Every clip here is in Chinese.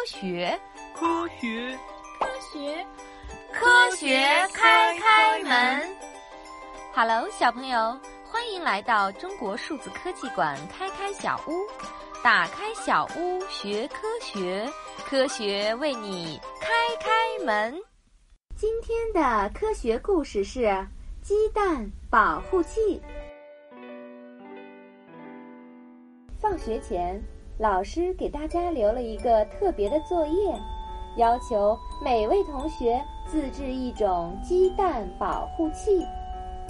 科学，科学，科学，科学开开门。Hello，小朋友，欢迎来到中国数字科技馆开开小屋，打开小屋学科学，科学为你开开门。今天的科学故事是鸡蛋保护器。放学前。老师给大家留了一个特别的作业，要求每位同学自制一种鸡蛋保护器，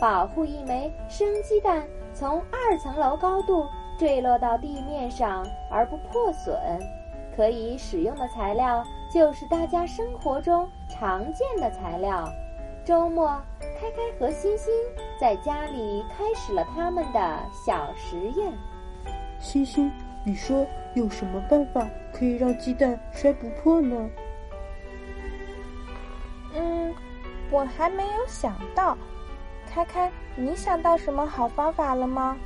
保护一枚生鸡蛋从二层楼高度坠落到地面上而不破损。可以使用的材料就是大家生活中常见的材料。周末，开开和欣欣在家里开始了他们的小实验。欣欣。你说有什么办法可以让鸡蛋摔不破呢？嗯，我还没有想到。开开，你想到什么好方法了吗？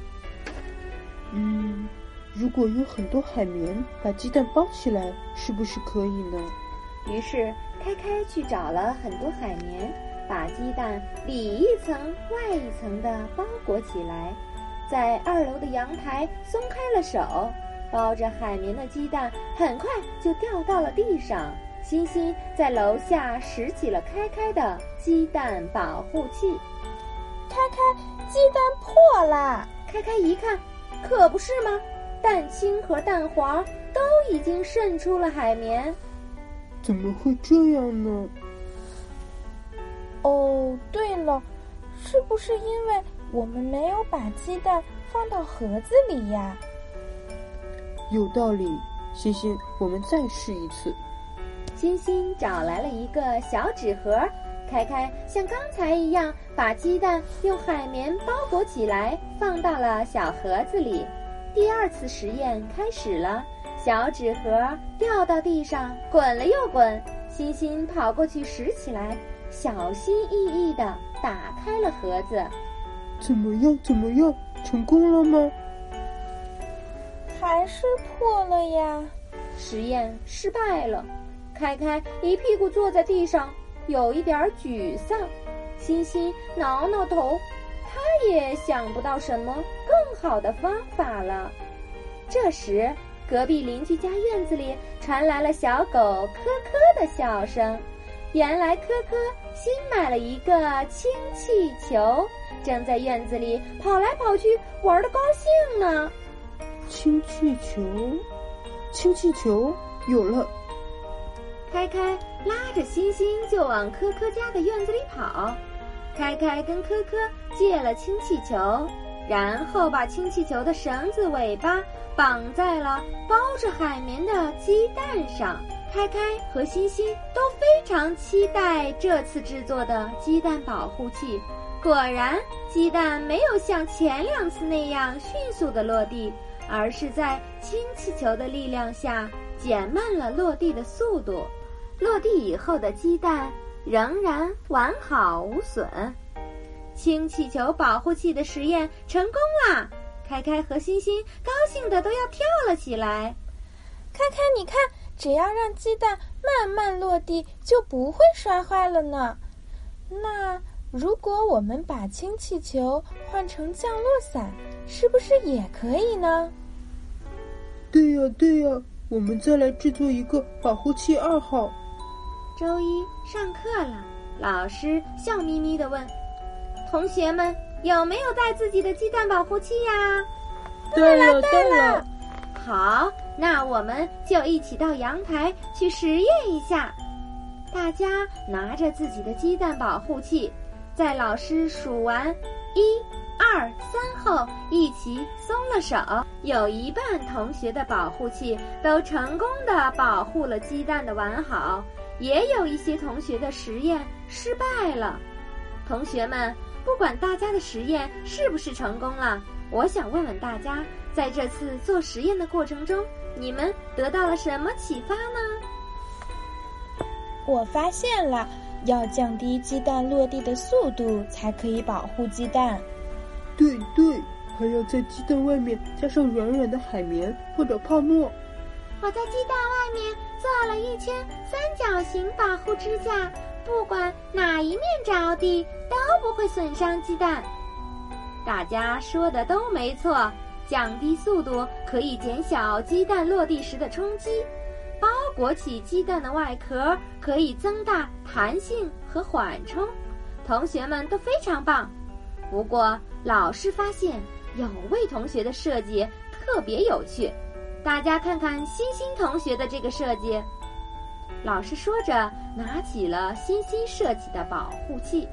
嗯，如果用很多海绵把鸡蛋包起来，是不是可以呢？于是开开去找了很多海绵，把鸡蛋里一层外一层的包裹起来。在二楼的阳台松开了手，包着海绵的鸡蛋很快就掉到了地上。欣欣在楼下拾起了开开的鸡蛋保护器，开开，鸡蛋破了！开开一看，可不是吗？蛋清和蛋黄都已经渗出了海绵。怎么会这样呢？哦，对了，是不是因为？我们没有把鸡蛋放到盒子里呀。有道理，欣欣，我们再试一次。欣欣找来了一个小纸盒，开开像刚才一样把鸡蛋用海绵包裹起来，放到了小盒子里。第二次实验开始了，小纸盒掉到地上，滚了又滚。欣欣跑过去拾起来，小心翼翼地打开了盒子。怎么样？怎么样？成功了吗？还是破了呀！实验失败了。开开一屁股坐在地上，有一点沮丧。欣欣挠挠头，他也想不到什么更好的方法了。这时，隔壁邻居家院子里传来了小狗科科的笑声。原来科科新买了一个氢气球。正在院子里跑来跑去玩的高兴呢。氢气球，氢气球有了。开开拉着欣欣就往科科家的院子里跑。开开跟科科借了氢气球，然后把氢气球的绳子尾巴绑在了包着海绵的鸡蛋上。开开和欣欣都非常期待这次制作的鸡蛋保护器。果然，鸡蛋没有像前两次那样迅速的落地，而是在氢气球的力量下减慢了落地的速度。落地以后的鸡蛋仍然完好无损。氢气球保护器的实验成功啦！开开和欣欣高兴的都要跳了起来。开开，你看，只要让鸡蛋慢慢落地，就不会摔坏了呢。那。如果我们把氢气球换成降落伞，是不是也可以呢？对呀，对呀，我们再来制作一个保护器二号。周一上课了，老师笑眯眯的问：“同学们有没有带自己的鸡蛋保护器呀？”“对了，对了。”“好，那我们就一起到阳台去实验一下。”大家拿着自己的鸡蛋保护器。在老师数完一、二、三后，一起松了手。有一半同学的保护器都成功的保护了鸡蛋的完好，也有一些同学的实验失败了。同学们，不管大家的实验是不是成功了，我想问问大家，在这次做实验的过程中，你们得到了什么启发呢？我发现了。要降低鸡蛋落地的速度，才可以保护鸡蛋。对对，还要在鸡蛋外面加上软软的海绵或者泡沫。我在鸡蛋外面做了一圈三角形保护支架，不管哪一面着地都不会损伤鸡蛋。大家说的都没错，降低速度可以减小鸡蛋落地时的冲击，包裹起鸡蛋的外壳可以增大弹性和缓冲。同学们都非常棒。不过老师发现有位同学的设计特别有趣。大家看看欣欣同学的这个设计。老师说着，拿起了欣欣设计的保护器。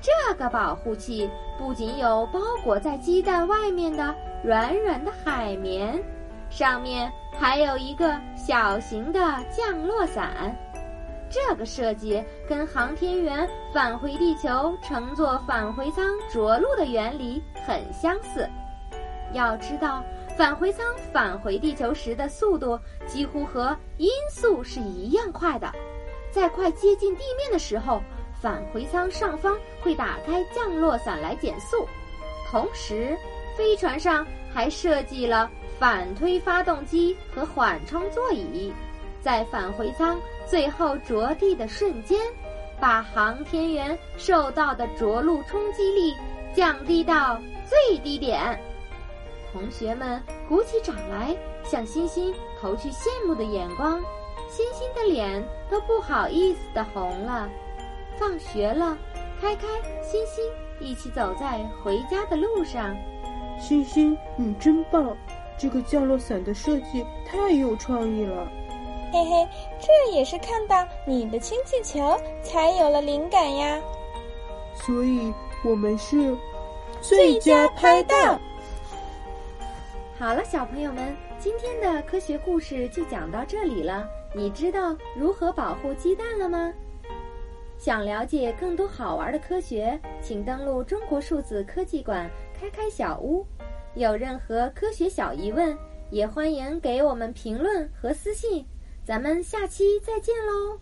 这个保护器不仅有包裹在鸡蛋外面的软软的海绵，上面还有一个小型的降落伞。这个设计跟航天员返回地球乘坐返回舱着陆的原理很相似。要知道。返回舱返回地球时的速度几乎和音速是一样快的，在快接近地面的时候，返回舱上方会打开降落伞来减速。同时，飞船上还设计了反推发动机和缓冲座椅，在返回舱最后着地的瞬间，把航天员受到的着陆冲击力降低到最低点。同学们鼓起掌来，向欣欣投去羡慕的眼光，欣欣的脸都不好意思的红了。放学了，开开、欣欣一起走在回家的路上。欣欣，你真棒！这个降落伞的设计太有创意了。嘿嘿，这也是看到你的氢气球才有了灵感呀。所以我们是最佳拍档。好了，小朋友们，今天的科学故事就讲到这里了。你知道如何保护鸡蛋了吗？想了解更多好玩的科学，请登录中国数字科技馆开开小屋。有任何科学小疑问，也欢迎给我们评论和私信。咱们下期再见喽！